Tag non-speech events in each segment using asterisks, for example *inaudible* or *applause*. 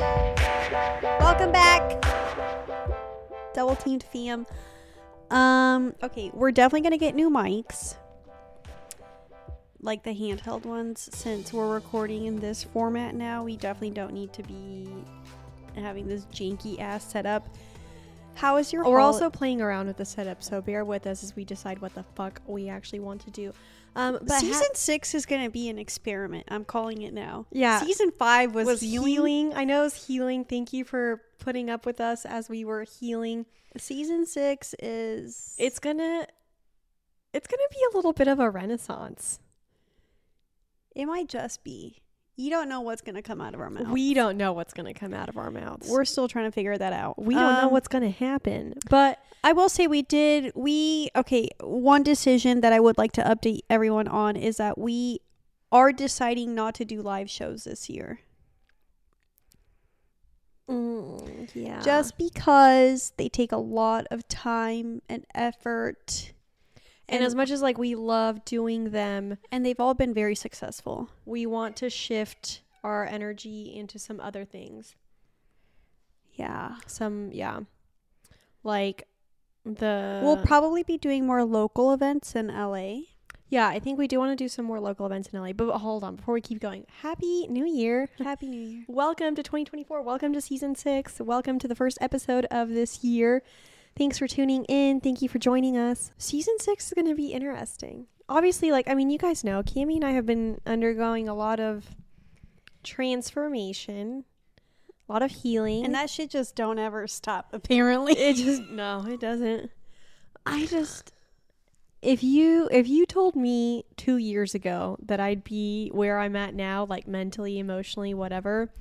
Welcome back. Double teamed fam. Um, okay, we're definitely gonna get new mics. Like the handheld ones, since we're recording in this format now, we definitely don't need to be having this janky ass setup. How is your We're hol- also playing around with the setup, so bear with us as we decide what the fuck we actually want to do. Um, but ha- season six is gonna be an experiment. I'm calling it now. Yeah. Season five was, was healing. healing. I know it's healing. Thank you for putting up with us as we were healing. Season six is It's gonna, it's gonna be a little bit of a renaissance. It might just be. You don't know what's gonna come out of our mouth. We don't know what's gonna come out of our mouths. We're still trying to figure that out. we don't know Um, what's gonna happen, but I will say we did we okay, one decision that I would like to update everyone on is that we are deciding not to do live shows this year. mm, yeah, Just because they take a lot of time and effort and as much as like we love doing them, and they've all been very successful. we want to shift our energy into some other things. Yeah. Some yeah, like the we'll probably be doing more local events in LA. Yeah, I think we do want to do some more local events in LA. But hold on, before we keep going, Happy New Year. *laughs* Happy New Year. Welcome to 2024. Welcome to season six. Welcome to the first episode of this year. Thanks for tuning in. Thank you for joining us. Season six is going to be interesting. Obviously, like, I mean, you guys know, Cami and I have been undergoing a lot of transformation, a lot of healing. And that shit just don't ever stop, apparently. it just no it doesn't i just if you if you told me two years ago that i'd be where i'm at now like mentally emotionally whatever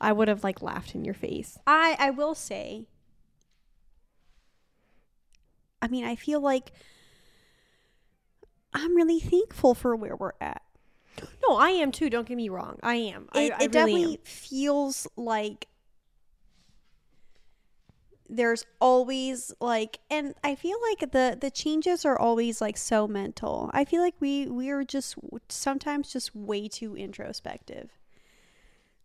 i would have like laughed in your face I I will say I mean, I feel like I'm really thankful for where we're at. no i am too don't get me wrong i am I- It, I, it really definitely am. feels like there's always like and I feel like the the changes are always like so mental. I feel like we we're just sometimes just way too introspective.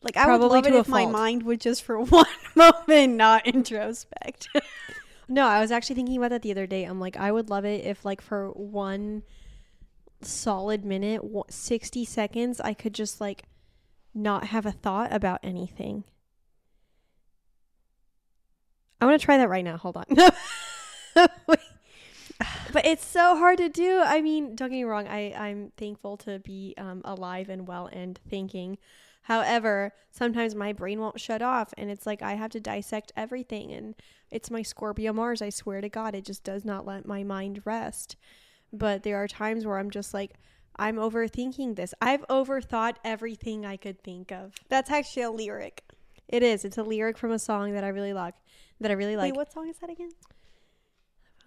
Like I would Probably love it if my mind would just for *laughs* one moment not introspect. *laughs* no i was actually thinking about that the other day. I'm like i would love it if like for one solid minute 60 seconds i could just like not have a thought about anything. I'm gonna try that right now. Hold on. *laughs* But it's so hard to do. I mean don't get me wrong. I i'm thankful to be um, alive and well and thinking however sometimes my brain won't shut off and it's like i have to dissect everything and it's my scorpio mars i swear to god it just does not let my mind rest. But there are times where i'm just like i'm overthinking this. I've overthought everything i could think of. That's actually a lyric. it is. It's a lyric from a song that i really like that i really like. Wait, what song is that again?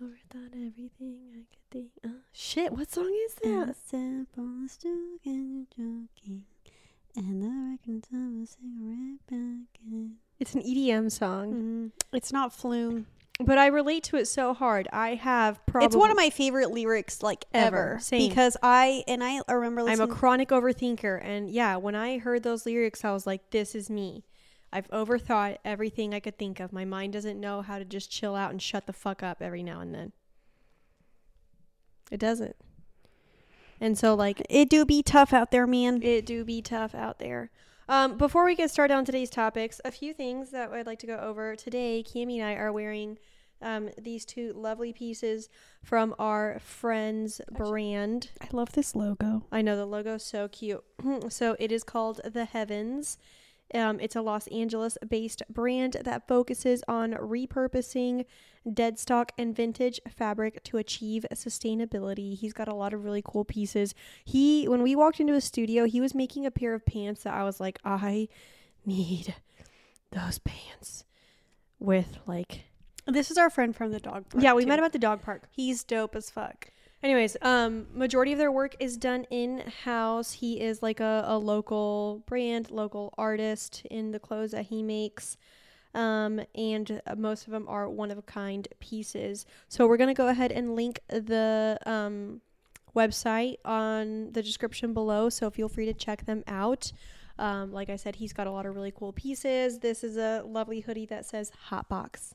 I've overthought everything i could think uh, shit what song is that and the reckon time a cigarette back in. it's an edm song Mm, it's not flume. but i relate to it so hard i have probably It's one of my favorite lyrics, like Ever. ever, Same. because I and I remember I'm a chronic overthinker. And yeah, when I heard those lyrics, I was like, this is me. I've overthought everything I could think of. My mind doesn't know how to just chill out and shut the fuck up every now and then. It doesn't. And so, like, it do be tough out there, man. it do be tough out there. Um, before we get started on today's topics, a few things that I'd like to go over today. Cami and I are wearing um, these two lovely pieces from our friends brand. I love this logo. I know the logo's so cute. *clears throat* so it is called The Heavens. Um, it's a Los Angeles based brand that focuses on repurposing dead stock and vintage fabric to achieve sustainability. He's got a lot of really cool pieces. He, when we walked into his studio, he was making a pair of pants that I was like, I need those pants with like, This is our friend from the dog park. yeah, we too. met him at the dog park. He's dope as fuck. Anyways, um, majority of their work is done in house. He is like a, a local brand, local artist in the clothes that he makes. Um, and uh, most of them are one of a kind pieces. So we're gonna go ahead and link the um, website on the description below. So feel free to check them out. Um, like I said, he's got a lot of really cool pieces. This is a lovely hoodie that says Hotbox.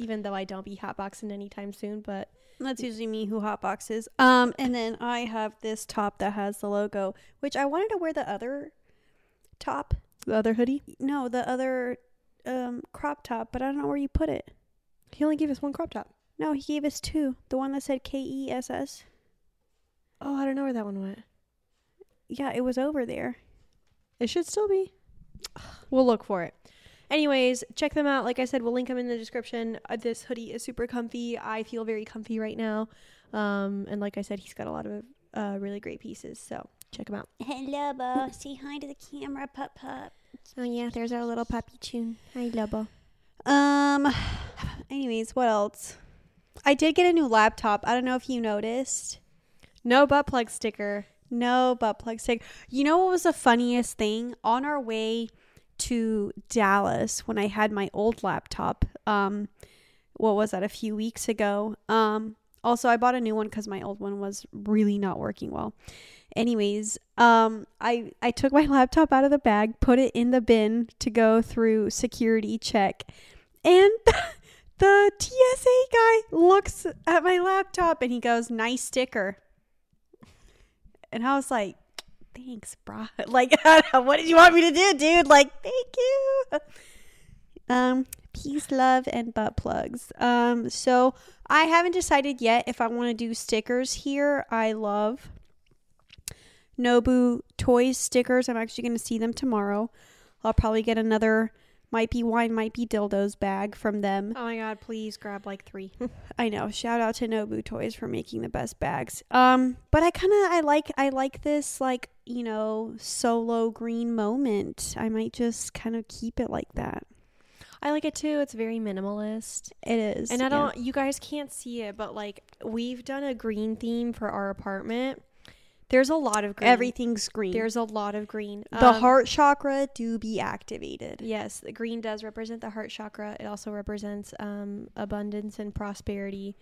Even though I don't be hotboxing anytime soon, but That's usually me who hotboxes. Um, and then I have this top that has the logo, which I wanted to wear the other top. the other hoodie. No, the other um crop top, but I don't know where you put it. He only gave us one crop top. No, he gave us two. The one that said K E S S. Oh, I don't know where that one went. Yeah, it was over there. It should still be. We'll look for it. Anyways, check them out. Like I said, we'll link them in the description. Uh, this hoodie is super comfy. I feel very comfy right now. Um, and like I said, he's got a lot of uh, really great pieces. So check them out. *laughs* Hello, Bo. Say hi to the camera, pup pup. Oh yeah, there's our little puppy tune. Hi, Lobo. Um. Anyways, what else? I did get a new laptop. I don't know if you noticed. No butt plug sticker. No butt plug sticker. You know what was the funniest thing? On our way to Dallas when I had my old laptop, um, what was that, a few weeks ago? Um, also I bought a new one because my old one was really not working well. Anyways, um, I I took my *laughs* laptop out of the bag, put it in the bin to go through security check, and *laughs* the TSA guy looks at my laptop and he goes, "Nice sticker." And I was like, thanks, bro. *laughs* Like, *laughs* what did you want me to do, dude? Like, thank you. Um, peace, love, and butt plugs. Um, so I haven't decided yet if I want to do stickers here. I love Nobu Toys stickers. I'm actually going to see them tomorrow. I'll probably get another might be wine, might be dildos bag from them. Oh my god, please grab like three. *laughs* I know. Shout out to Nobu Toys for making the best bags. Um, but I kind of I like I like this like you know solo green moment. I might just kind of keep it like that. I like it too. It's very minimalist. It is, And I don't, you guys can't see it, but like we've done a green theme for our apartment. There's a lot of green. Everything's green. There's a lot of green. the Um, heart chakra do be activated. Yes, the green does represent the heart chakra. It also represents um, abundance and prosperity.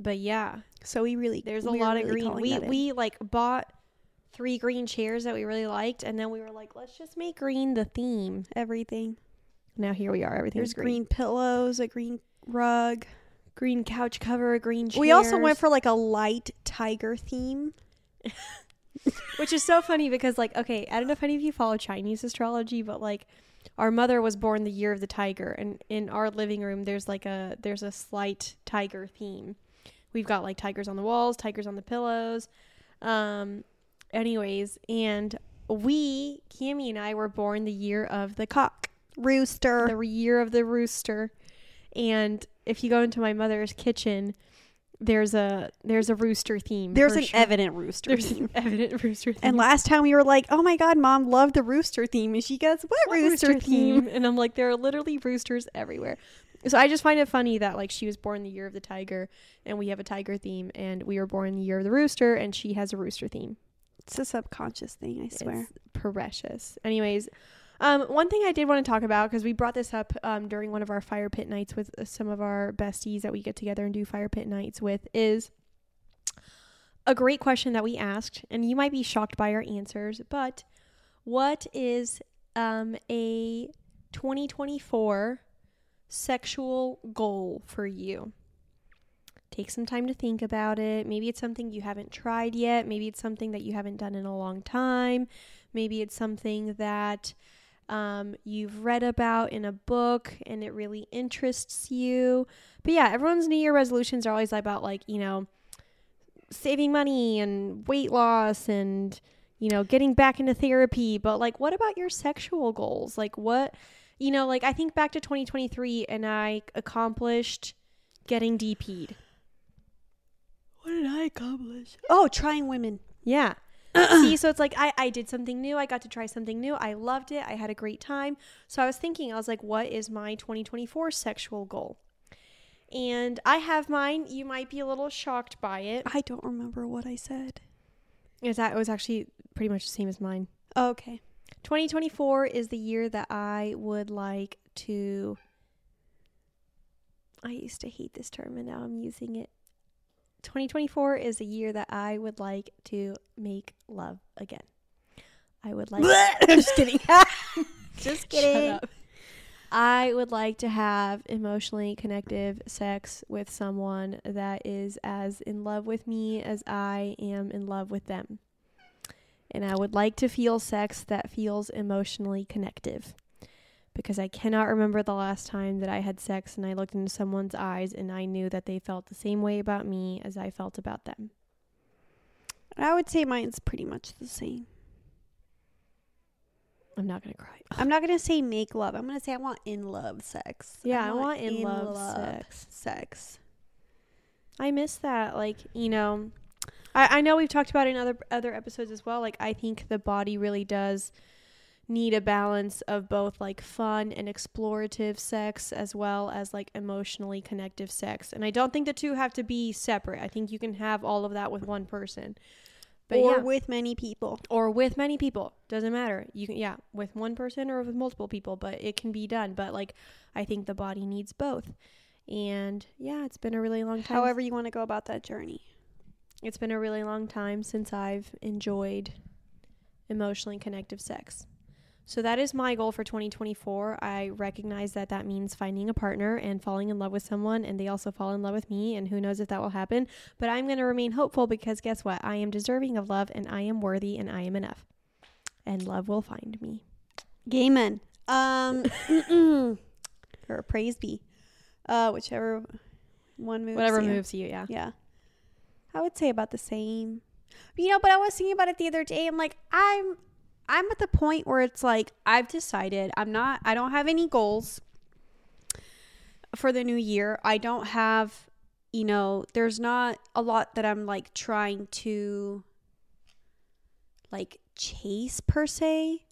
But yeah, So we really there's a we are lot of green. We we like bought three green chairs that we really liked, and then we were like, let's just make green the theme. everything. Now here we are. Everything's There's green pillows, a green rug. green couch cover, a green chairs. We also went for like a light tiger theme. *laughs* which is so funny because like okay i don't know if any of you follow chinese astrology but like our mother was born the year of the tiger and in our living room there's like a there's a slight tiger theme we've got like tigers on the walls tigers on the pillows um anyways and we Cami and i were born the year of the cock Rooster. the year of the rooster and if you go into my mother's kitchen there's a there's a rooster theme There's an sure. evident rooster there's theme. an evident rooster theme And last time we were like, "Oh my god, mom loved the rooster theme," and she goes, "What, What rooster, theme?" And I'm like, there are literally roosters everywhere. So I just find it funny that like she was born the year of the tiger, and we have a tiger theme, and we were born the year of the rooster, and she has a rooster theme. It's a subconscious thing, I swear. It's precious. Anyways, um, one thing I did want to talk about because we brought this up um, during one of our fire pit nights with uh, some of our besties that we get together and do fire pit nights with is a great question that we asked, and you might be shocked by our answers, but what is um, a 2024 sexual goal for you? Take some time to think about it. Maybe it's something you haven't tried yet. Maybe it's something that you haven't done in a long time. Maybe it's something that um, you've read about in a book and it really interests you. But yeah, everyone's New Year resolutions are always about like, you know, saving money and weight loss and, you know, getting back into therapy, but like what about your sexual goals? Like what you know, like I think back to 2023 and I accomplished getting DP'd. What did I accomplish? Oh, trying women. Yeah. *clears throat* See, so it's like I, I did something new. I got to try something new. I loved it. I had a great time. So I was thinking, I was like, what is my 2024 sexual goal? And I have mine. You might be a little shocked by it. I don't remember what I said. Is that it was actually pretty much the same as mine. Okay. 2024 is the year that I would like to. I used to hate this term and now I'm using it. 2024 is a year that I would like to make love again. I would like. *laughs* *laughs* just kidding. *laughs* just kidding. I would like to have emotionally connective sex with someone that is as in love with me as I am in love with them. And I would like to feel sex that feels emotionally connective. Because I cannot remember the last time that I had sex and I looked into someone's eyes and I knew that they felt the same way about me as I felt about them. I would say mine's pretty much the same. I'm not going to cry. I'm not gonna say make love. I'm gonna say I want in love sex. *laughs* Yeah, I want in love sex. Sex. I miss that. Like, you know, I, I know we've talked about it in other other episodes as well. Like, I think the body really does need a balance of both like fun and explorative sex as well as like emotionally connective sex. And I don't think the two have to be separate. I think you can have all of that with one person. But or yeah, with many people. or with many people. Doesn't matter. You can yeah, with one person or with multiple people, but it can be done. But like I think the body needs both. And yeah, it's been a really long time. However you want to go about that journey. It's been a really long time since I've enjoyed emotionally connective sex. So that is my goal for 2024. I recognize that that means finding a partner and falling in love with someone, and they also fall in love with me, and who knows if that will happen. But I'm going to remain hopeful because guess what? I am deserving of love, and I am worthy, and I am enough. And love will find me. Gay men. Um *laughs* or praise be. Uh whichever one moves. Whatever you. moves you, yeah. Yeah. I would say about the same. You know, but I was thinking about it the other day. I'm like, I'm I'm at the point where it's like I've decided I'm not I don't have any goals for the new year. I don't have you know, there's not a lot that I'm like trying to like chase per se.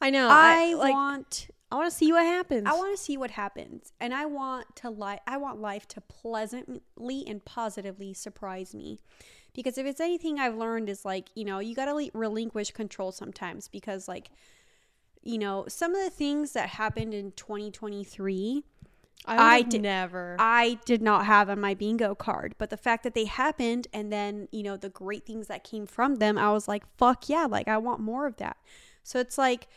I know. I, like, want I want to see what happens. I want to see what happens, and I want to li- I want life to pleasantly and positively surprise me, because if it's anything I've learned is like you know you got to relinquish control sometimes because like you know some of the things that happened in 2023 I, I did- never. I did not have on my bingo card, but the fact that they happened and then, you know, the great things that came from them, I was like, fuck yeah, like I want more of that. So it's like,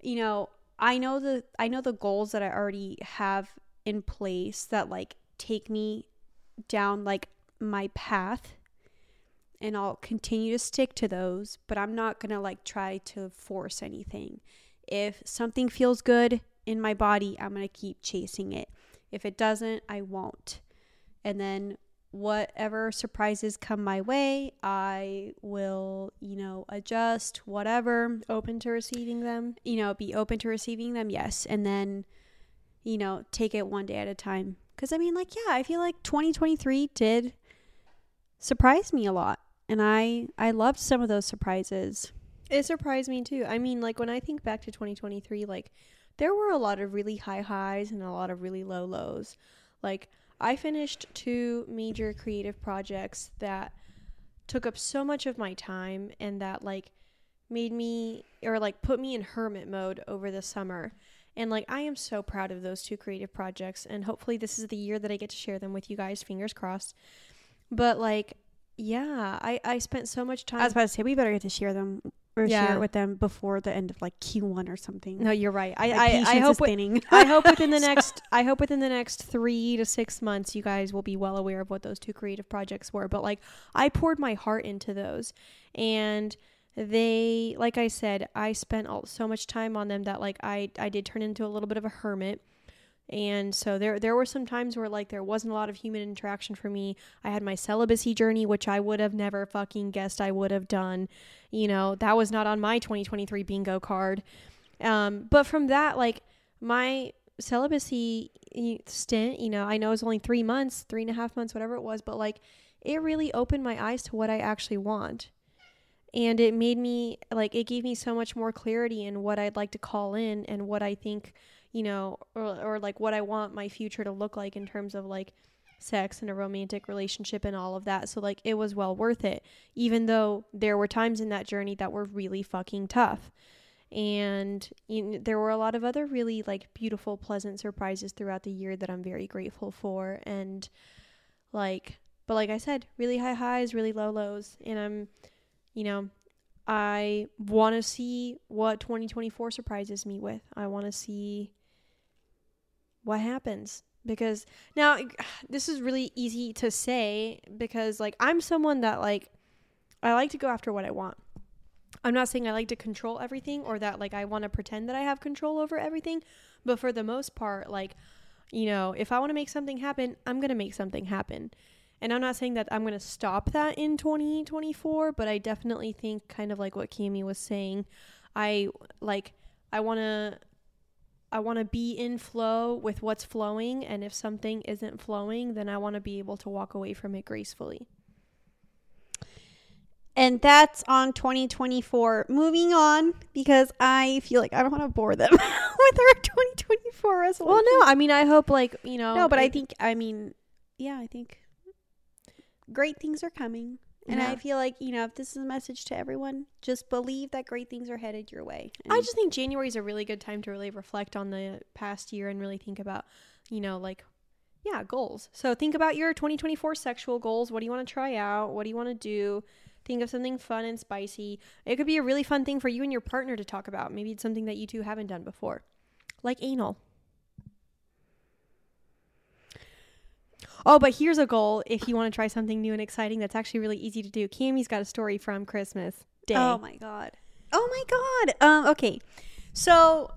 you know, I know the I know the goals that I already have in place that like take me down like my path and I'll continue to stick to those, but I'm not going to like try to force anything. If something feels good in my body, I'm going to keep chasing it. If it doesn't, I won't. And then whatever surprises come my way, I will, you know, adjust, whatever, open to receiving them. you know, be open to receiving them, yes. And then, you know, take it one day at a time. Because I mean, like, yeah, I feel like 2023 did surprise me a lot. And I, I loved some of those surprises. It surprised me too. I mean, like when I think back to 2023, like there were a lot of really high highs and a lot of really low lows. Like I finished two major creative projects that took up so much of my time and that like made me or like put me in hermit mode over the summer. And like I am so proud of those two creative projects and hopefully this is the year that I get to share them with you guys, fingers crossed. But like yeah, I I spent so much time I was about to say, we better get to share them or Yeah. share it with them before the end of like Q1 or something. No, you're right. I I, I hope is wi- I hope within the *laughs* next I hope within the next 3 to 6 months you guys will be well aware of what those two creative projects were, but like I poured my heart into those and they like I said, I spent all, so much time on them that like I I did turn into a little bit of a hermit. And so there there were some times where like there wasn't a lot of human interaction for me. I had my celibacy journey which I would have never fucking guessed I would have done. You know, that was not on my 2023 bingo card. Um but from that like my celibacy stint, you know, I know it was only 3 months, three and a half months, whatever it was, but like it really opened my eyes to what I actually want and it made me like it gave me so much more clarity in what I'd like to call in and what I think you know or, or like what I want my future to look like in terms of like sex and a romantic relationship and all of that. So like it was well worth it even though there were times in that journey that were really fucking tough. And you know, there were a lot of other really like beautiful pleasant surprises throughout the year that I'm very grateful for. And like but like I said really high highs really low lows. And I'm you know, I want to see what 2024 surprises me with. I want to see what happens because now *sighs* this is really easy to say because like I'm someone that like I like to go after what I want. I'm not saying I like to control everything or that like I want to pretend that I have control over everything, but for the most part like you know, if I want to make something happen, I'm going to make something happen. And I'm not saying that I'm going to stop that in 2024, but I definitely think kind of like what Cami was saying, I like I want to I want to be in flow with what's flowing and if something isn't flowing, then I want to be able to walk away from it gracefully. And that's on 2024. Moving on because I feel like I don't want to bore them *laughs* with our 2024 resolution. Well, no, I mean I hope like, you know, no, but I think I mean, yeah, I think great things are coming. And Yeah. I feel like, you know, if this is a message to everyone, just believe that great things are headed your way. I just think January is a really good time to really reflect on the past year and really think about, you know, like, yeah, goals. So think about your 2024 sexual goals. What do you want to try out? What do you want to do? Think of something fun and spicy. It could be a really fun thing for you and your partner to talk about. Maybe it's something that you two haven't done before, like anal. Oh, but here's a goal if you want to try something new and exciting that's actually really easy to do. Cami's got a story from Christmas Day. Oh my god. Oh my god. Um okay. So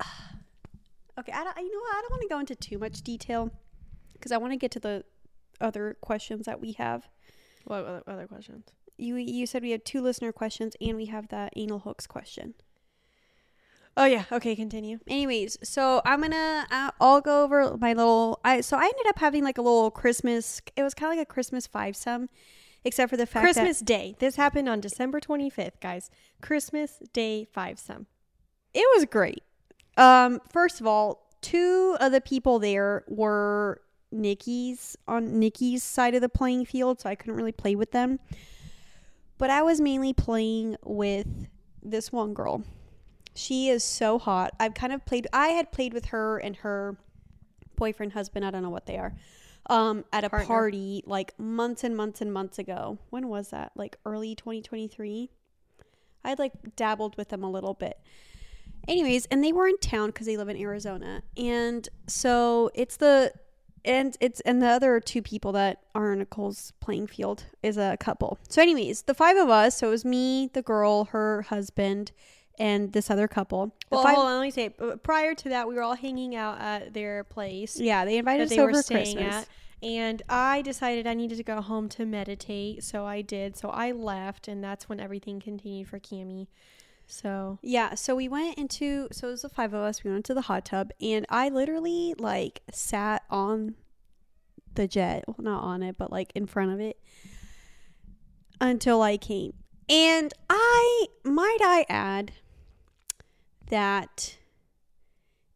*sighs* Okay, I don't you know what? I don't want to go into too much detail cuz I want to get to the other questions that we have. What other, other questions? You you said we had two listener questions and we have that anal hooks question. Oh yeah. Okay, continue. Anyways, so I'm gonna uh, I'll go over my little. I so I ended up having like a little Christmas. It was kind of like a Christmas five some, except for the fact Christmas that Day. This happened on December 25th, guys. Christmas Day five some. it was great. Um, first of all, two of the people there were Nikki's on Nikki's side of the playing field, so I couldn't really play with them. But I was mainly playing with this one girl. She is so hot. I've kind of played I had played with her and her boyfriend, husband, I don't know what they are. Um, at a Partner. party like months and months and months ago. When was that? Like early 2023. I had like dabbled with them a little bit. Anyways, and they were in town because they live in Arizona, and so it's the and it's and the other two people that are in Nicole's playing field is a couple. So, anyways, the five of us. So it was me, the girl, her husband, and this other couple. Well, five- hold on. Let me say. uh, Prior to that, we were all hanging out at their place yeah, they invited that us they over were for staying Christmas. at, and I decided I needed to go home to meditate, so I did. So I left, and that's when everything continued for Cami. So Yeah, so we went into so it was the five of us. We went to the hot tub, and I literally like sat on the jet, well, not on it, but like in front of it until I came. And I might I add that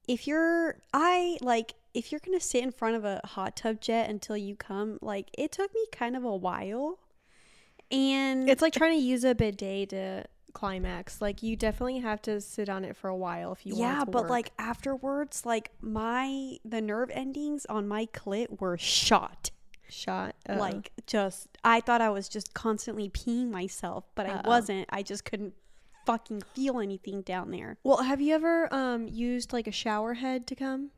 if you're I like if you're gonna sit in front of a hot tub jet until you come, like it took me kind of a while. And it's like trying to use a bidet to climax. Like you definitely have to sit on it for a while if you want. yeah to but work. like afterwards like my the nerve endings on my clit were shot shot uh, like just i thought i was just constantly peeing myself but i Uh-oh. wasn't i just couldn't fucking feel anything down there Well, have you ever um used like a shower head to come?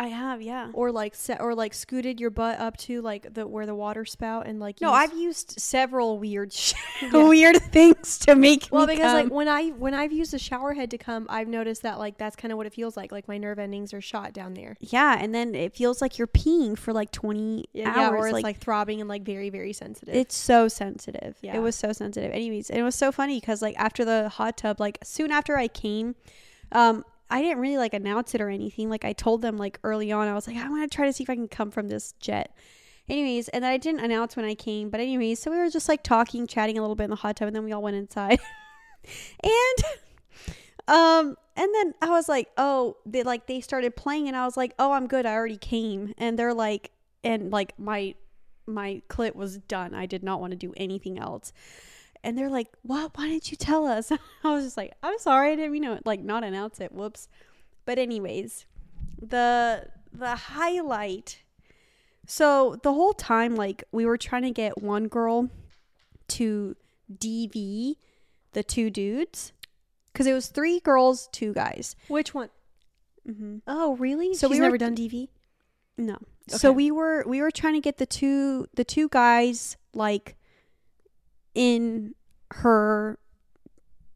I have, yeah. or like set or like scooted your butt up to like the where the water spout and like No, used- I've used several weird, sh- Yeah. *laughs* *laughs* weird things to make well because like when I when I've used the shower head to come, I've noticed that like that's kind of what it feels like. Like my nerve endings are shot down there. yeah, and then it feels like you're peeing for like 20 Yeah, hours. or it's like, like, throbbing and like very very sensitive. it's so sensitive. Yeah. It was so sensitive. Anyways, it was so funny because like after the hot tub, like soon after I came, um, I didn't really like announce it or anything. Like I told them like early on, I was like, I want to try to see if I can come from this jet. Anyways, and then I didn't announce when I came, but anyways, so we were just like talking, chatting a little bit in the hot tub, and then we all went inside. *laughs* and um and then I was like, "Oh, they like they started playing and I was like, "Oh, I'm good. I already came." And they're like and like my my clit was done. I did not want to do anything else. And they're like, "What? Why didn't you tell us?" *laughs* I was just like, "I'm sorry. I didn't you know, like not announce it. Whoops." But anyways, the the highlight so the whole time like we were trying to get one girl to DV the two dudes cuz it was three girls, two guys. Which one? Mm-hmm. Oh, really? So we were- never done DV. No. So we were we were trying to get the two the two guys like in her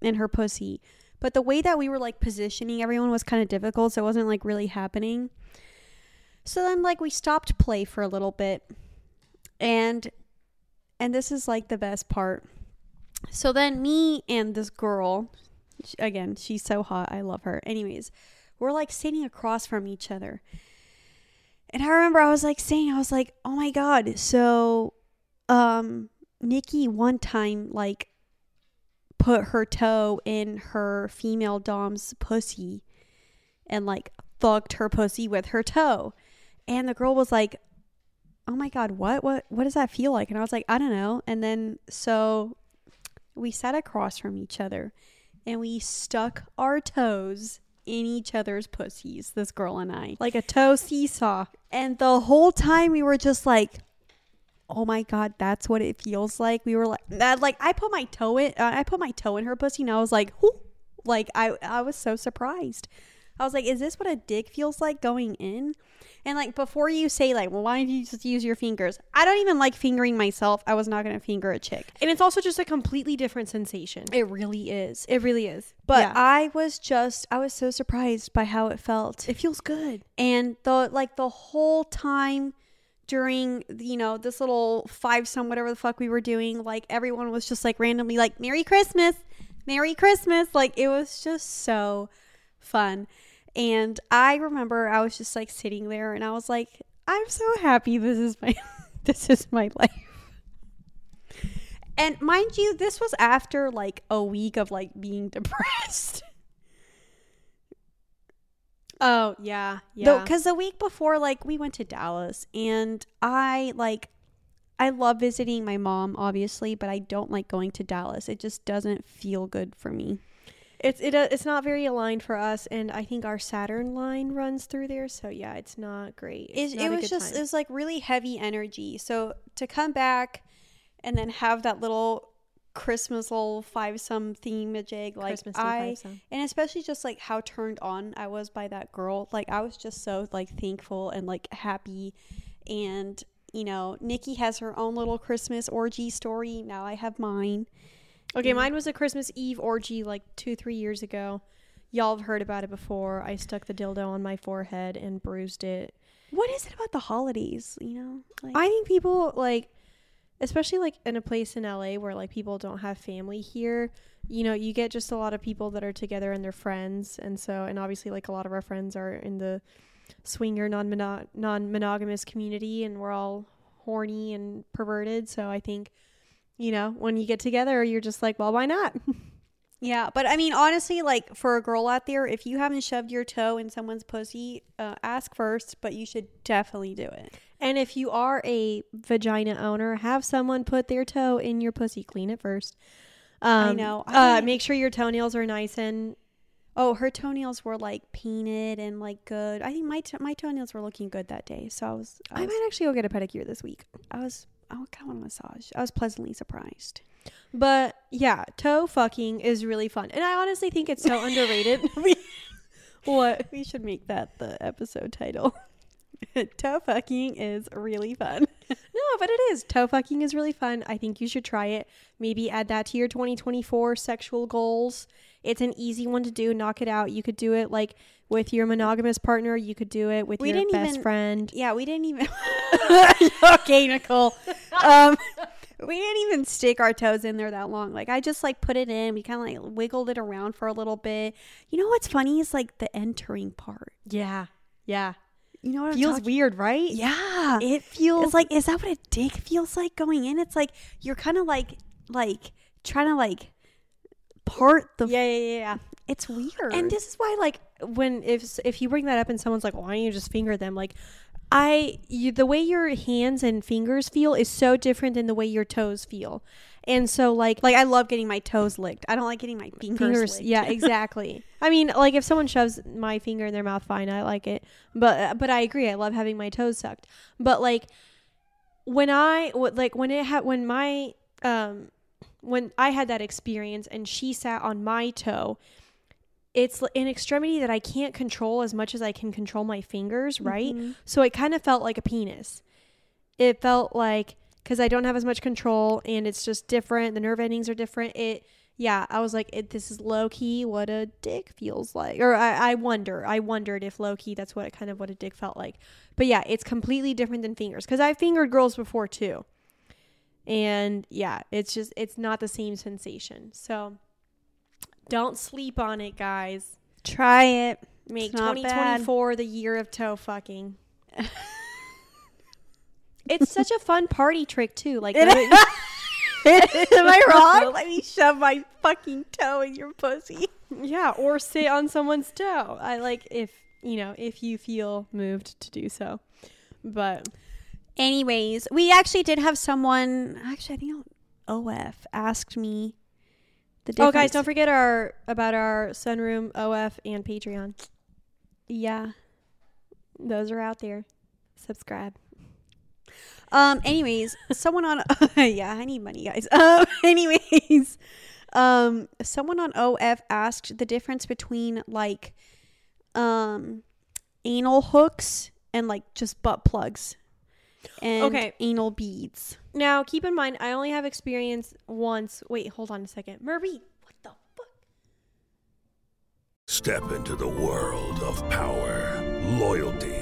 in her pussy. But the way that we were like positioning everyone was kind of difficult, so it wasn't like really happening. So then like we stopped play for a little bit. And and this is like the best part. So then me and this girl again, she's so hot. I love her. Anyways, we're like sitting across from each other. And I remember I was like saying, I was like, oh my God. So, um, Nikki one time like put her toe in her female dom's pussy and like fucked her pussy with her toe. And the girl was like, oh my God, what? What, what does that feel like? And I was like, I don't know. And then so we sat across from each other and we stuck our toes in each other's pussies, this girl and I. Like a toe seesaw. And the whole time we were just like, oh my god, that's what it feels like. We were like that. Like I put my toe in, uh, I put my toe in her pussy, and I was like, Whoo! like I, I was so surprised. I was like, is this what a dick feels like going in? And like before you say like, well, why don't you just use your fingers? I don't even like fingering myself. I was not gonna finger a chick. And it's also just a completely different sensation. It really is. It really is. But Yeah. I was just, I was so surprised by how it felt. it feels good. and the like the whole time during you know this little five some whatever the fuck we were doing like everyone was just like randomly like merry christmas! Merry christmas! Like it was just so fun. And i remember i was just like sitting there and i was like i'm so happy this is my *laughs* this is my life. And mind you this was after like a week of like being *laughs* depressed Oh yeah, yeah. because the week before, like we went to Dallas, and I like, I love visiting my mom, obviously, but I don't like going to Dallas. It just doesn't feel good for me. it's it uh, it's not very aligned for us, and I think our Saturn line runs through there. So yeah, it's not great. It's It, not it was just time. it was like really heavy energy. So to come back and then have that little Christmas little five some theme jig, like Christmas I and especially just like how turned on I was by that girl. Like I was just so like thankful and like happy and you know, Nikki has her own little Christmas orgy story. Now I have mine. Okay, mm. mine was a Christmas Eve orgy like two, three years ago. Y'all have heard about it before. I stuck the dildo on my forehead and bruised it. What is it about the holidays, you know? Like I think people like, especially like in a place in LA where like people don't have family here. You know, you get just a lot of people that are together and they're friends, and so and obviously like a lot of our friends are in the swinger non non monogamous community, and we're all horny and perverted. So I think, you know, when you get together, you're just like, well, why not? *laughs* Yeah, but I mean, honestly, like for a girl out there, if you haven't shoved your toe in someone's pussy, uh, ask first, but you should definitely do it. And if you are a vagina owner, have someone put their toe in your pussy. Clean it first. Um, know. I uh, make sure your toenails are nice and Oh, her toenails were like painted and like good. I think my to- my toenails were looking good that day, so I was I I might actually go get a pedicure this week. I was I kind of want a massage. I was pleasantly surprised. But yeah, toe fucking is really fun, and I honestly think it's so *laughs* underrated. *laughs* what? We should make that the episode title. *laughs* toe fucking is really fun. *laughs* No, but it is. Toe fucking is really fun. I think you should try it. Maybe add that to your 2024 sexual goals. It's an easy one to do. Knock it out. You could do it like with your monogamous partner. You could do it with We your didn't best even- friend. Yeah, we didn't even. *laughs* okay, Nicole. Um, we didn't even stick our toes in there that long. Like I just like put it in. We kind of like wiggled it around for a little bit. You know what's funny is like the entering part. Yeah. Yeah. You know what? Feels talking- weird, right? Yeah, It feels It's like, is that what a dick feels like going in? It's like you're kind of like like trying to like part the. yeah, yeah, yeah, yeah. It's weird. And this is why, like, when if if you bring that up and someone's like, "Why don't you just finger them?" Like, I you the way your hands and fingers feel is so different than the way your toes feel, and so like like I love getting my toes licked. I don't like getting my fingers. fingers, licked. yeah, exactly. I mean, like if someone shoves my finger in their mouth, fine, I like it. But but I agree, I love having my toes sucked. But like when I what like when it had when my um when I had that experience and she sat on my toe, it's an extremity that I can't control as much as I can control my fingers, right? So it kind of felt like a penis. It felt like because I don't have as much control and it's just different. The nerve endings are different. It, yeah, I was like, it, this is low key what a dick feels like. Or I, I wonder, I wondered if low key that's what kind of what a dick felt like. But yeah, it's completely different than fingers because I've fingered girls before too. And yeah, it's just, it's not the same sensation. So don't sleep on it, guys. Try it. Make It's not bad. 2024 the year of toe fucking. *laughs* it's such a fun party trick too. Like, *laughs* Am I *laughs* wrong? Let me shove my fucking toe in your pussy. yeah, or sit on someone's toe. I like if you know if you feel moved to do so. But Anyways, we actually did have someone. Actually, I think OF asked me the oh, guys, don't forget our about our sunroom, OF, and Patreon. Yeah. Those are out there. Subscribe. Um. Anyways, someone on. *laughs* yeah, I need money, guys. *laughs* Um. Anyways, um, someone on OF asked the difference between like, um, anal hooks and like just butt plugs, and Okay. anal beads. Now, keep in mind, I only have experience once. Wait, hold on a second, Murray. What the fuck? Step into the world of power, loyalty,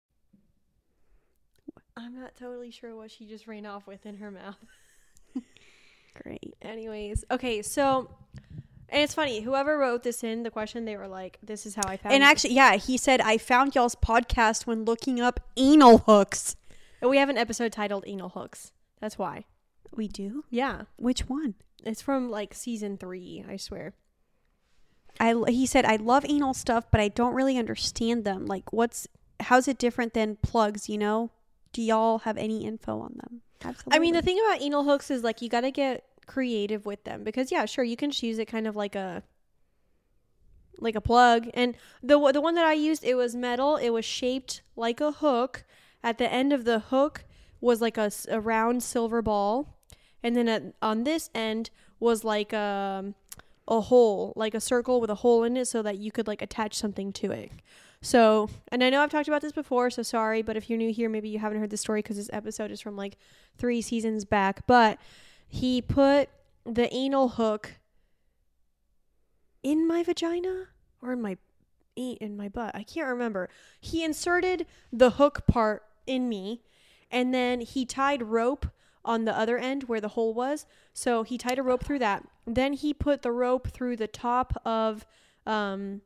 I'm not totally sure what she just ran off with in her mouth. *laughs* Great. Anyways, okay, so and it's funny, whoever wrote this in the question, they were like, "This is how I found." It. And actually, yeah, he said I found y'all's podcast when looking up anal hooks. And we have an episode titled "Anal Hooks." That's why. We do. Yeah, Which one? it's from like season three. I swear. I he said I love anal stuff, but I don't really understand them. Like, what's how's it different than plugs? You know? Do y'all have any info on them? Absolutely. I mean, the thing about anal hooks is like you got to get creative with them because yeah, sure, you can use it kind of like a like a plug. And the the one that I used, it was metal. It was shaped like a hook. At the end of the hook was like a, a round silver ball, and then at, on this end was like a a hole, like a circle with a hole in it, so that you could like attach something to it. So, and I know I've talked about this before, so sorry, but if you're new here, maybe you haven't heard the story because this episode is from like three seasons back. But he put the anal hook in my vagina or in my in my butt. I can't remember. He inserted the hook part in me, and then he tied rope on the other end where the hole was. So he tied a rope through that. Then he put the rope through the top of um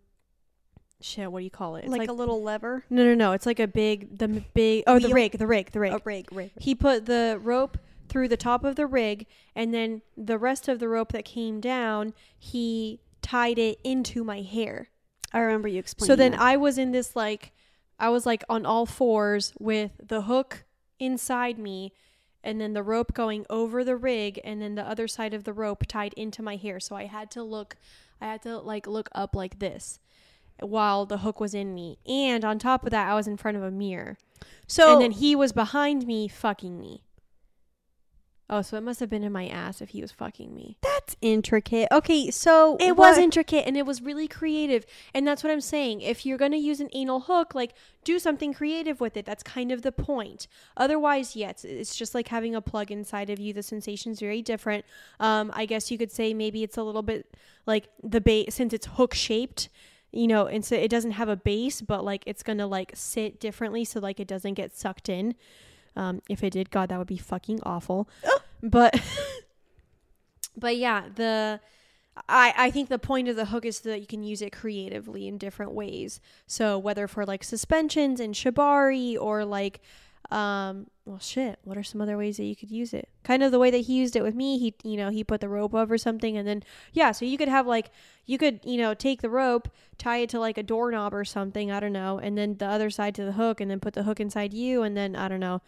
shit, what do you call it? It's like, a little lever. No, no, no. It's like a big, the m- big. Oh, the Wheel? rig, the rig, the rig. A rig, rig. He put the rope through the top of the rig, and then the rest of the rope that came down, he tied it into my hair. I remember you explaining. So then that. I was in this like I was like on all fours with the hook inside me and then the rope going over the rig and then the other side of the rope tied into my hair. So I had to look I had to like look up like this while the hook was in me. And on top of that, I was in front of a mirror. So and then he was behind me fucking me. Oh, so it must have been in my ass if he was fucking me. that's intricate. Okay, so It what- was intricate and it was really creative. And that's what I'm saying. If you're going to use an anal hook, like do something creative with it. That's kind of the point. Otherwise, yeah, it's, it's just like having a plug inside of you. The sensation's very different. Um, I guess you could say maybe it's a little bit like the bait since it's hook shaped, you know, and so it doesn't have a base, but like it's going to like sit differently so like it doesn't get sucked in. Um, if it did, God, that would be fucking awful. But, *laughs* but yeah, the I I think the point of the hook is so that you can use it creatively in different ways. So whether for like suspensions and shibari or like, um, well, shit, what are some other ways that you could use it? Kind of the way that he used it with me. He you know he put the rope over something and then yeah, so you could have like you could you know take the rope, tie it to like a doorknob or something. I don't know, and then the other side to the hook, and then put the hook inside you, and then I don't know.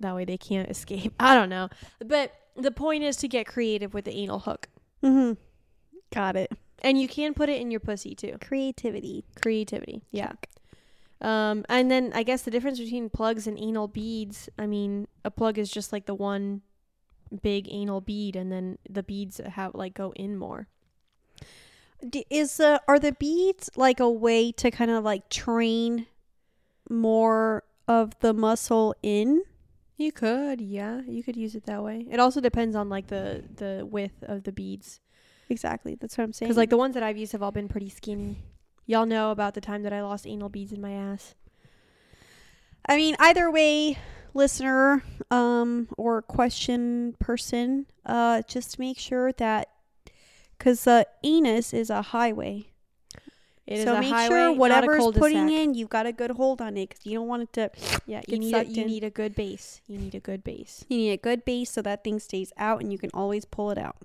That way they can't *laughs* escape. I don't know. But the point is to get creative with the anal hook. Mhm. Got it. And you can put it in your pussy too. Creativity. Creativity. Yeah. Um, and then I guess the difference between plugs and anal beads, I mean, a plug is just like the one big anal bead and then the beads have like go in more. D- is uh, are the beads like a way to kind of like train more of the muscle in? You could, yeah, you could use it that way. It also depends on like the the width of the beads. Exactly. That's what I'm saying. Because like the ones that I've used have all been pretty skinny. Y'all know about the time that I lost anal beads in my ass. I mean, either way, listener um, or question person, uh, just make sure that because the anus is a highway. It is so a make highway, sure whatever's putting in, you've got a good hold on it because you don't want it to. Yeah, you get need a, you in. need a good base. You need a good base. You need a good base so that thing stays out and you can always pull it out.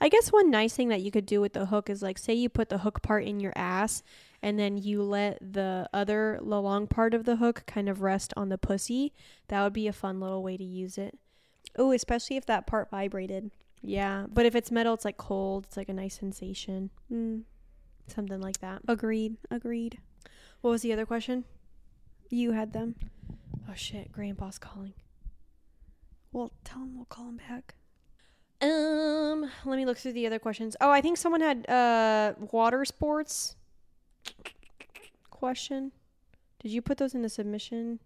I guess one nice thing that you could do with the hook is like say you put the hook part in your ass and then you let the other the long part of the hook kind of rest on the pussy. That would be a fun little way to use it. Oh, especially if that part vibrated. Yeah, but if it's metal, it's like cold. It's like a nice sensation. Mm, Something like that. agreed. Agreed. What was the other question? You had them. Oh shit, grandpa's calling. Well, tell him we'll call him back. Um, let me look through the other questions. Oh, I think someone had uh water sports question. Did you put those in the submission?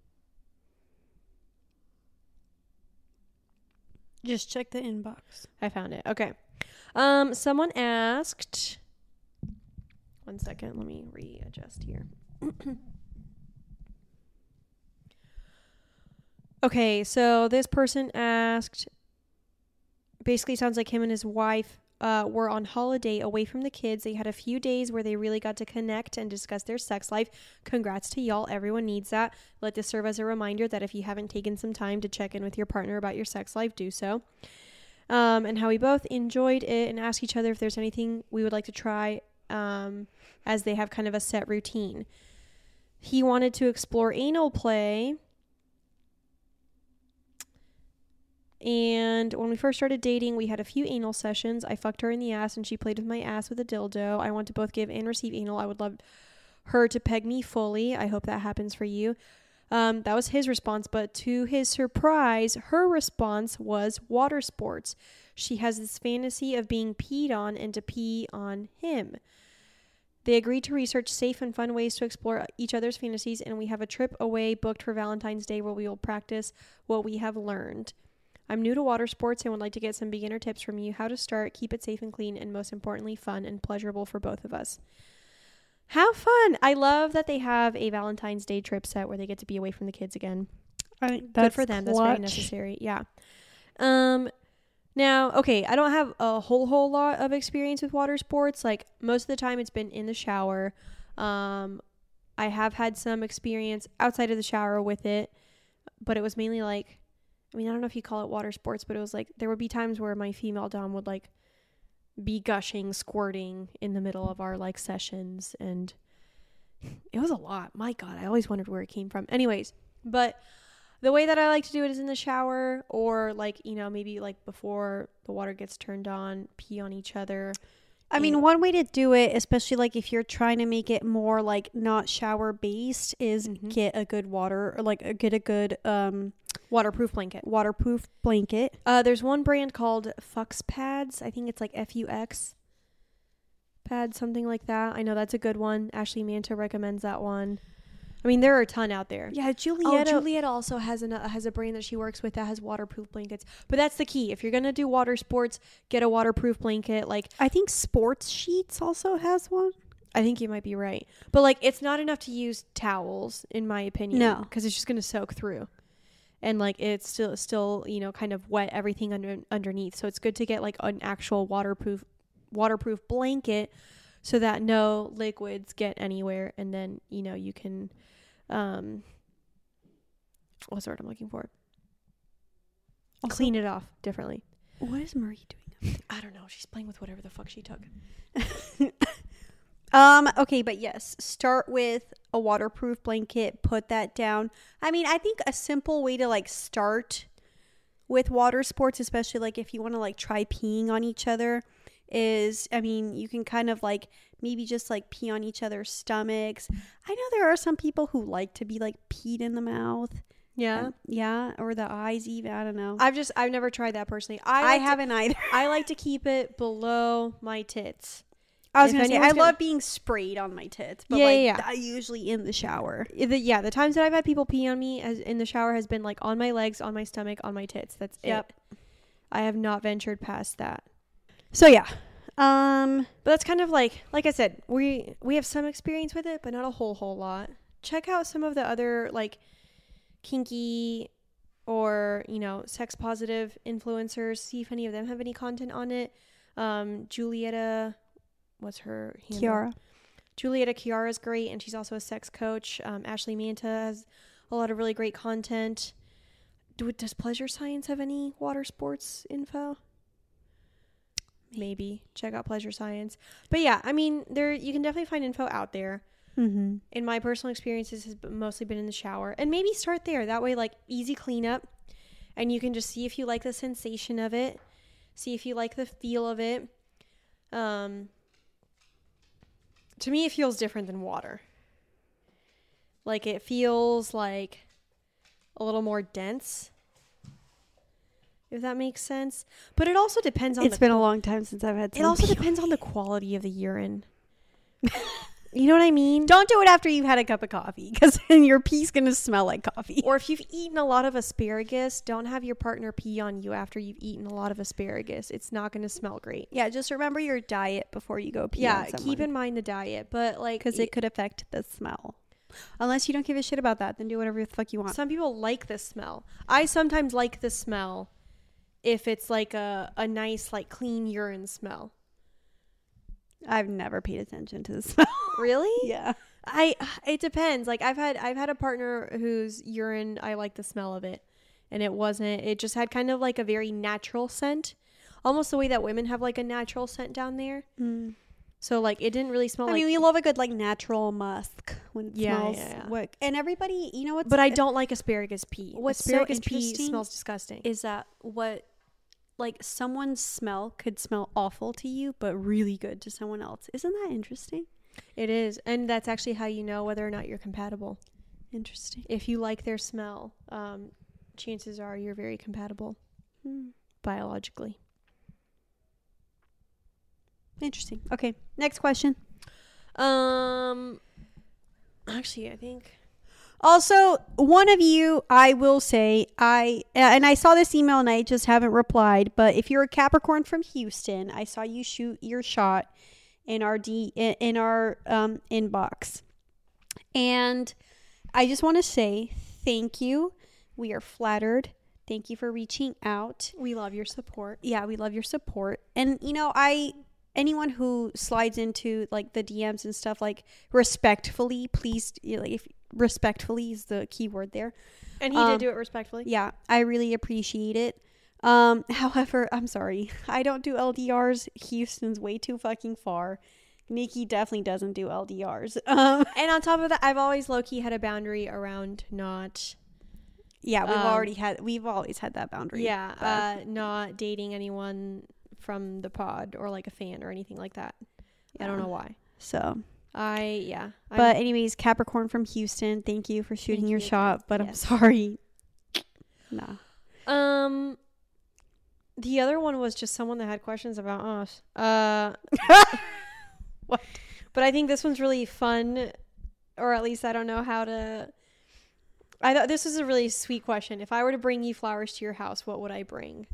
Just check the inbox. I found it. Okay. Um, someone asked. One second. Let me readjust here. *clears throat* okay, so this person asked. Basically, sounds like him and his wife uh, were on holiday away from the kids. They had a few days where they really got to connect and discuss their sex life. Congrats to y'all. Everyone needs that. Let this serve as a reminder that if you haven't taken some time to check in with your partner about your sex life, do so um, and how we both enjoyed it and ask each other if there's anything we would like to try um, as they have kind of a set routine. He wanted to explore anal play. And when we first started dating, we had a few anal sessions. I fucked her in the ass and she played with my ass with a dildo. I want to both give and receive anal. I would love her to peg me fully. I hope that happens for you. Um, that was his response, but to his surprise, her response was water sports. She has this fantasy of being peed on and to pee on him. They agreed to research safe and fun ways to explore each other's fantasies, and we have a trip away booked for Valentine's Day where we will practice what we have learned. I'm new to water sports and would like to get some beginner tips from you how to start, keep it safe and clean, and most importantly, fun and pleasurable for both of us. Have fun. I love that they have a Valentine's Day trip set where they get to be away from the kids again. I Good for them. That's very necessary. Yeah. Um now, okay, I don't have a whole whole lot of experience with water sports. Like most of the time it's been in the shower. Um I have had some experience outside of the shower with it, but it was mainly like I mean, I don't know if you call it water sports, but it was like there would be times where my female dom would like be gushing, squirting in the middle of our like sessions and It was a lot. My God, I always wondered where it came from. Anyways, but the way that I like to do it is in the shower or like, you know, maybe like before the water gets turned on, pee on each other. I mean, one way to do it, especially like if you're trying to make it more like not shower based, is get a good water or like get a good um Waterproof blanket. waterproof blanket. Uh, there's one brand called Fux Pads. I think it's like F U X pad, something like that. I know that's a good one. Ashley Manta recommends that one. I mean, there are a ton out there. Yeah, Oh, Julieta. Juliet also has an, uh, has a brand that she works with that has waterproof blankets. But that's the key. If you're gonna do water sports, get a waterproof blanket. Like I think Sports Sheets also has one. I think you might be right. But like it's not enough to use towels in my opinion. No. Because it's just gonna soak through. And like it's still still, you know, kind of wet everything under underneath. So it's good to get like an actual waterproof waterproof blanket so that no liquids get anywhere and then, you know, you can um what's the word I'm looking for? Clean it off differently. What is Marie doing? I don't know. She's playing with whatever the fuck she took. *laughs* Um, okay, but yes, start with a waterproof blanket, put that down. I mean, I think a simple way to like start with water sports, especially like if you want to like try peeing on each other, is I mean, you can kind of like maybe just like pee on each other's stomachs. I know there are some people who like to be like peed in the mouth. Yeah. Um, yeah, or the eyes even. I don't know. I've just I've never tried that personally. I I like to- haven't either. *laughs* I like to keep it below my tits. I was If gonna say I gonna- love being sprayed on my tits, but Yeah, like yeah, yeah. I usually in the shower. The, yeah, the times that I've had people pee on me as in the shower has been like on my legs, on my stomach, on my tits. That's Yep. it. I have not ventured past that. So yeah. Um But that's kind of like like I said, we we have some experience with it, but not a whole whole lot. Check out some of the other like kinky or, you know, sex positive influencers, see if any of them have any content on it. Um Julieta what's her handle? Chiara. Julieta Chiara is great, and she's also a sex coach. Um, Ashley Manta has a lot of really great content. Do, does Pleasure Science have any water sports info? Maybe check out Pleasure Science. But yeah, I mean, there you can definitely find info out there. Mm-hmm. In my personal experiences, has mostly been in the shower, and maybe start there. That way, like easy cleanup, and you can just see if you like the sensation of it, see if you like the feel of it. Um, to me it feels different than water like it feels like a little more dense if that makes sense but it also depends on It's the been a long time since I've had. it also *laughs* depends on the quality of the urine *laughs* you know what i mean Don't do it after you've had a cup of coffee, because *laughs* then your pee's gonna smell like coffee. or if you've eaten a lot of asparagus don't have your partner pee on you after you've eaten a lot of asparagus it's not to smell great yeah, just remember your diet before you go pee. yeah keep in mind the diet but like because it could affect the smell. Unless you don't give a shit about that, then do whatever the fuck you want. Some people like the smell. I sometimes like the smell if it's like a, a nice, like clean urine smell. I've never paid attention to the *laughs* smell. Really? yeah. I it depends. Like I've had I've had a partner whose urine I like the smell of it. And it wasn't it just had kind of like a very natural scent. Almost the way that women have like a natural scent down there. Mm. So like it didn't really smell I like mean, we love a good like natural musk when it Yeah, smells. yeah, yeah. And everybody, you know what's But I don't like asparagus pee. What's so asparagus pee interesting smells disgusting. is that what like someone's smell could smell awful to you but really good to someone else isn't that interesting It is. And that's actually how you know whether or not you're compatible. interesting If you like their smell, um, chances are you're very compatible Hmm. biologically. interesting okay next question Um, actually, I think also one of you i will say i and i saw this email and i just haven't replied but if you're a capricorn from houston i saw you shoot your shot in our d in our um, inbox and i just want to say thank you we are flattered thank you for reaching out we love your support. yeah, we love your support. And you know, I anyone who slides into like the DMs and stuff like respectfully, please like if respectfully is the key word there. And he Um, did do it respectfully. Yeah, I really appreciate it. Um, *laughs* however, I'm sorry. I don't do LDRs. Houston's way too fucking far. Nikki definitely doesn't do LDRs. *laughs* Um, And on top of that, I've always low key had a boundary around not, yeah, we've Um, already had we've always had that boundary. yeah, Uh, uh, not dating anyone from the pod or like a fan or anything like that. I don't know why. so, I yeah. I'm- but anyways, Capricorn from Houston, thank you for shooting your you. shot. But Yes. I'm sorry. *laughs* Nah. um, the other one was just someone that had questions about us. Uh, *laughs* What? But I think this one's really fun, or at least I don't know how to. I thought this was a really sweet question. If I were to bring you flowers to your house, what would I bring?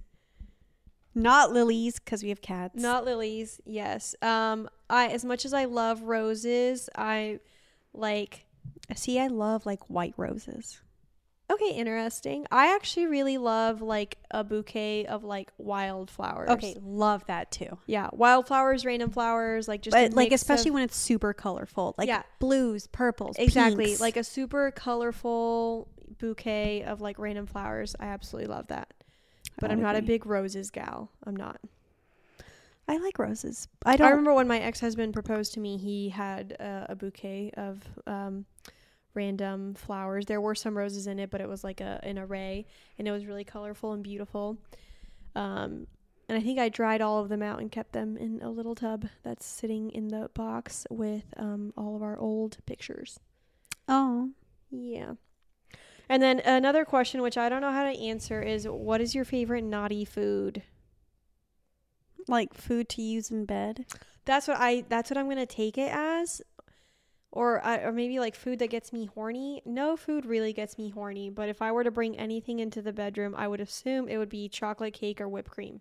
Not lilies because we have cats. Not lilies, yes. Um, I as much as I love roses, I like. See, I love like white roses. Okay, interesting. I actually really love like a bouquet of like wildflowers. Okay, love that too. yeah, wildflowers, random flowers, like just but like especially of- when it's super colorful, like Yeah. blues, purples, exactly pinks. like a super colorful bouquet of like random flowers. I absolutely love that. But I I'm not a big roses gal. I'm not. I like roses. I I, don't. remember when my ex husband proposed to me, he had uh, a bouquet of um, random flowers. There were some roses in it, but it was like a an array, and it was really colorful and beautiful. Um, and I think I dried all of them out and kept them in a little tub that's sitting in the box with um, all of our old pictures. oh, Yeah. And then another question, which I don't know how to answer, is what is your favorite naughty food? like food to use in bed. That's what I. That's what I'm gonna take it as, or I, or maybe like food that gets me horny. No food really gets me horny, but if I were to bring anything into the bedroom, I would assume it would be chocolate cake or whipped cream.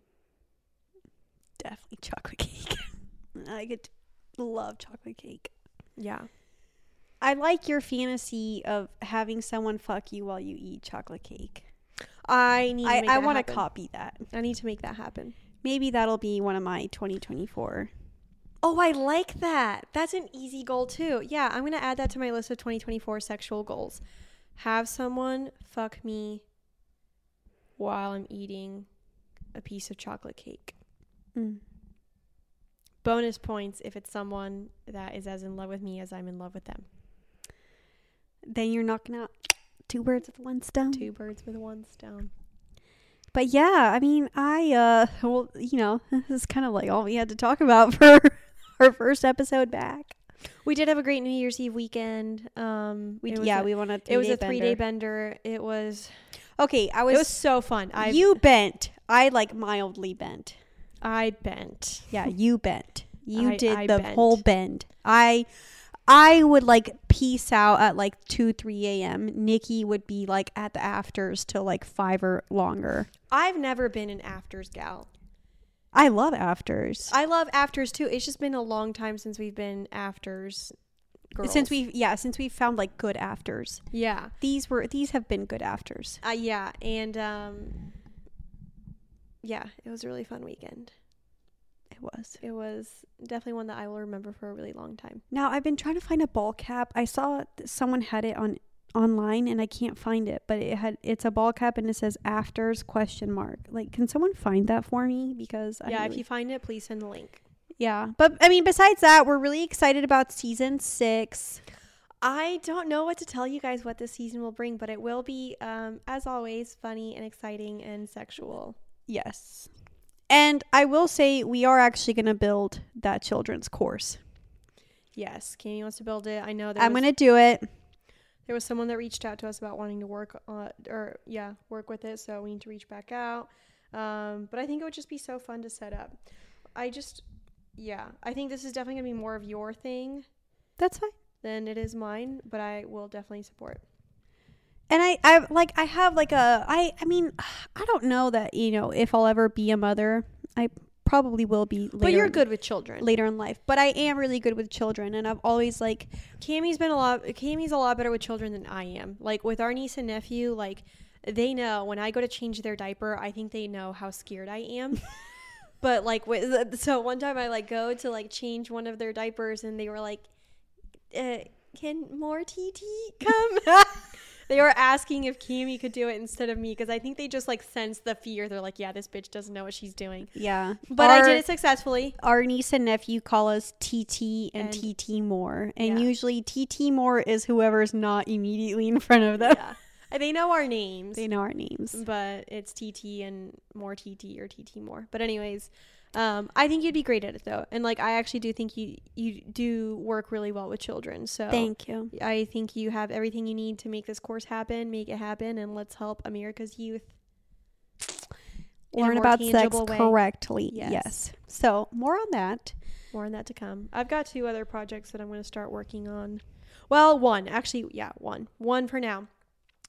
Definitely chocolate cake. *laughs* I could love chocolate cake. Yeah. I like your fantasy of having someone fuck you while you eat chocolate cake. I need. To I, I want to copy that. I need to make that happen. Maybe that'll be one of my 2024. Oh, I like that. That's an easy goal too. Yeah, I'm gonna add that to my list of 2024 sexual goals. Have someone fuck me while I'm eating a piece of chocolate cake. Mm. Bonus points if it's someone that is as in love with me as I'm in love with them. Then you're knocking out *tsk* two birds with one stone. Two birds with one stone. But yeah, I mean, I uh, well, you know, *laughs* this is kind of like all we had to talk about *laughs* for our first episode back. We did have a great New Year's Eve weekend. Um, We yeah, a, we went it was a three-day day bender. bender. It was Okay, I was, it was so fun. I you bent. I like mildly bent. I bent. Yeah, you bent. You I- did I the bent. whole bend. I I would like peace out at like two, three a.m. Nikki would be like at the afters till like five or longer. I've never been an afters gal. I love afters. I love afters too. It's just been a long time since we've been afters. Girls. Since we've yeah, since we've found like good afters. yeah, These were these have been good afters. uh, yeah, and um, yeah, it was a really fun weekend. It was. It was definitely one that I will remember for a really long time. Now I've been trying to find a ball cap. I saw someone had it on online and I can't find it, but it had it's a ball cap and it says afters question mark. Like can someone find that for me because I yeah, really- if you find it, please send the link. Yeah. But I mean besides that, we're really excited about season 6. I don't know what to tell you guys what this season will bring, but it will be, um, as always, funny and exciting and sexual. Yes. And I will say we are actually going to build that children's course. Yes, Cami wants to build it. I know that I'm going to do it. there was someone that reached out to us about wanting to work on or yeah work with it so we need to reach back out um, but i think it would just be so fun to set up i just yeah i think this is definitely going to be more of your thing That's fine. than it is mine but i will definitely support And I, I like I have like a I I mean I don't know that you know if I'll ever be a mother. I probably will be later. but you're good with children later in life. But I am really good with children and I've always like Cami's been a lot Cami's a lot better with children than I am like with our niece and nephew like they know when I go to change their diaper I think they know how scared I am *laughs* but like with *laughs* so one time I like go to like change one of their diapers and they were like uh, can more TT come *laughs* they were asking if Kimi could do it instead of me because I think they just like sense the fear. They're like, yeah, this bitch doesn't know what she's doing. Yeah. But I did it successfully. Our niece and nephew call us TT and, And- TT more. And Yeah. usually TT more is whoever's not immediately in front of them. Yeah. They know our names. They know our names. but it's TT and more TT or TT more. But anyways, um, I think you'd be great at it though, and like I actually do think you you do work really well with children. So Thank you. I think you have everything you need to make this course happen. Make it happen, and let's help America's youth Learn about sex way. correctly. Yes. Yes. So more on that. More on that to come. I've got two other projects that I'm going to start working on. Well, one actually, yeah, one, one for now.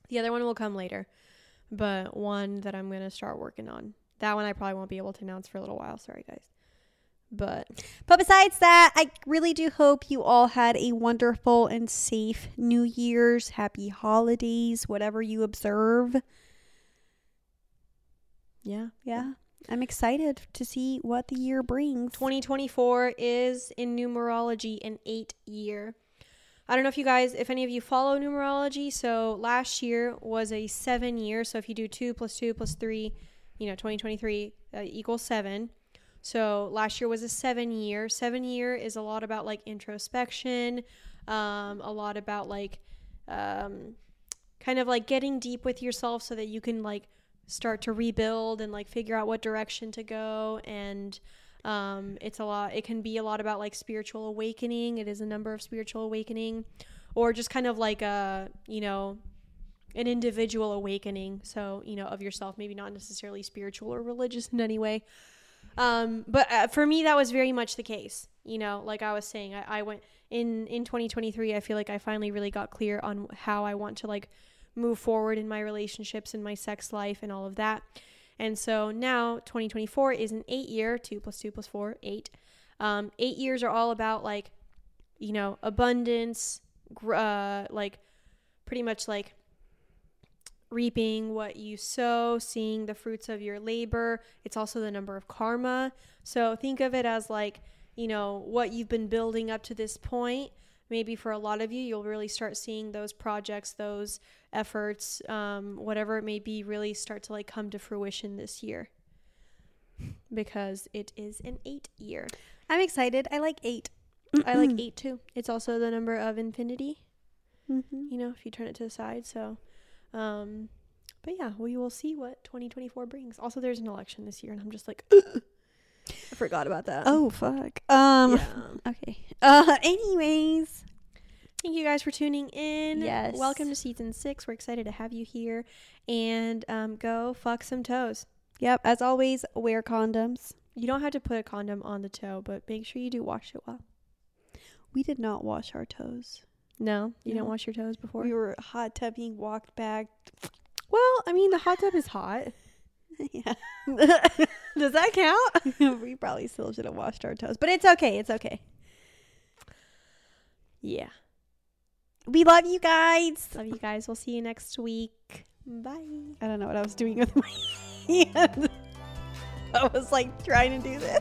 The other one will come later, but one that I'm going to start working on. That one I probably won't be able to announce for a little while. Sorry, guys. But But besides that, I really do hope you all had a wonderful and safe New Year's, happy holidays, whatever you observe. yeah, Yeah. I'm excited to see what the year brings. 2024 is in numerology an eight year. I don't know if you guys, if any of you follow numerology. So last year was a seven year. So if you do two plus two plus three, you know, 2023 uh, equals seven. So last year was a seven year. Seven year is a lot about like introspection, um, a lot about like um, kind of like getting deep with yourself so that you can like start to rebuild and like figure out what direction to go and um, it's a lot it can be a lot about like spiritual awakening it is a number of spiritual awakening or just kind of like a you know an individual awakening so you know of yourself maybe not necessarily spiritual or religious in any way. Um, but uh, for me that was very much the case you know like i was saying I, I went in in 2023 i feel like i finally really got clear on how i want to like move forward in my relationships and my sex life and all of that. And so now 2024 is an eight year two plus two plus four eight. Um, eight years are all about like you know abundance uh, like pretty much like reaping what you sow, seeing the fruits of your labor. It's also the number of karma. So think of it as like, you know, what you've been building up to this point. Maybe for a lot of you, you'll really start seeing those projects, those efforts, um, whatever it may be, really start to like come to fruition this year because it is an eight year. I'm excited. I like eight. I like *clears throat* eight too. It's also the number of infinity Mm-hmm. you know, if you turn it to the side. So, um, but yeah, we will see what 2024 brings. Also, there's an election this year, and I'm just like, *laughs* I forgot about that. Oh fuck. Um. yeah. *laughs* Okay. Uh. Anyways. Thank you guys for tuning in. Yes. Welcome to season six. We're excited to have you here, and um, go fuck some toes. Yep. As always, wear condoms. You don't have to put a condom on the toe, but make sure you do wash it well. We did not wash our toes. No, you No. didn't wash your toes before. We were hot tubbing, walked back. well, I mean, the hot tub is hot. yeah. *laughs* *laughs* Does that count? *laughs* we probably still should have washed our toes, but it's okay. It's okay. Yeah. We love you guys. Love you guys. We'll see you next week. Bye. I don't know what I was doing with my hand. I was like trying to do this.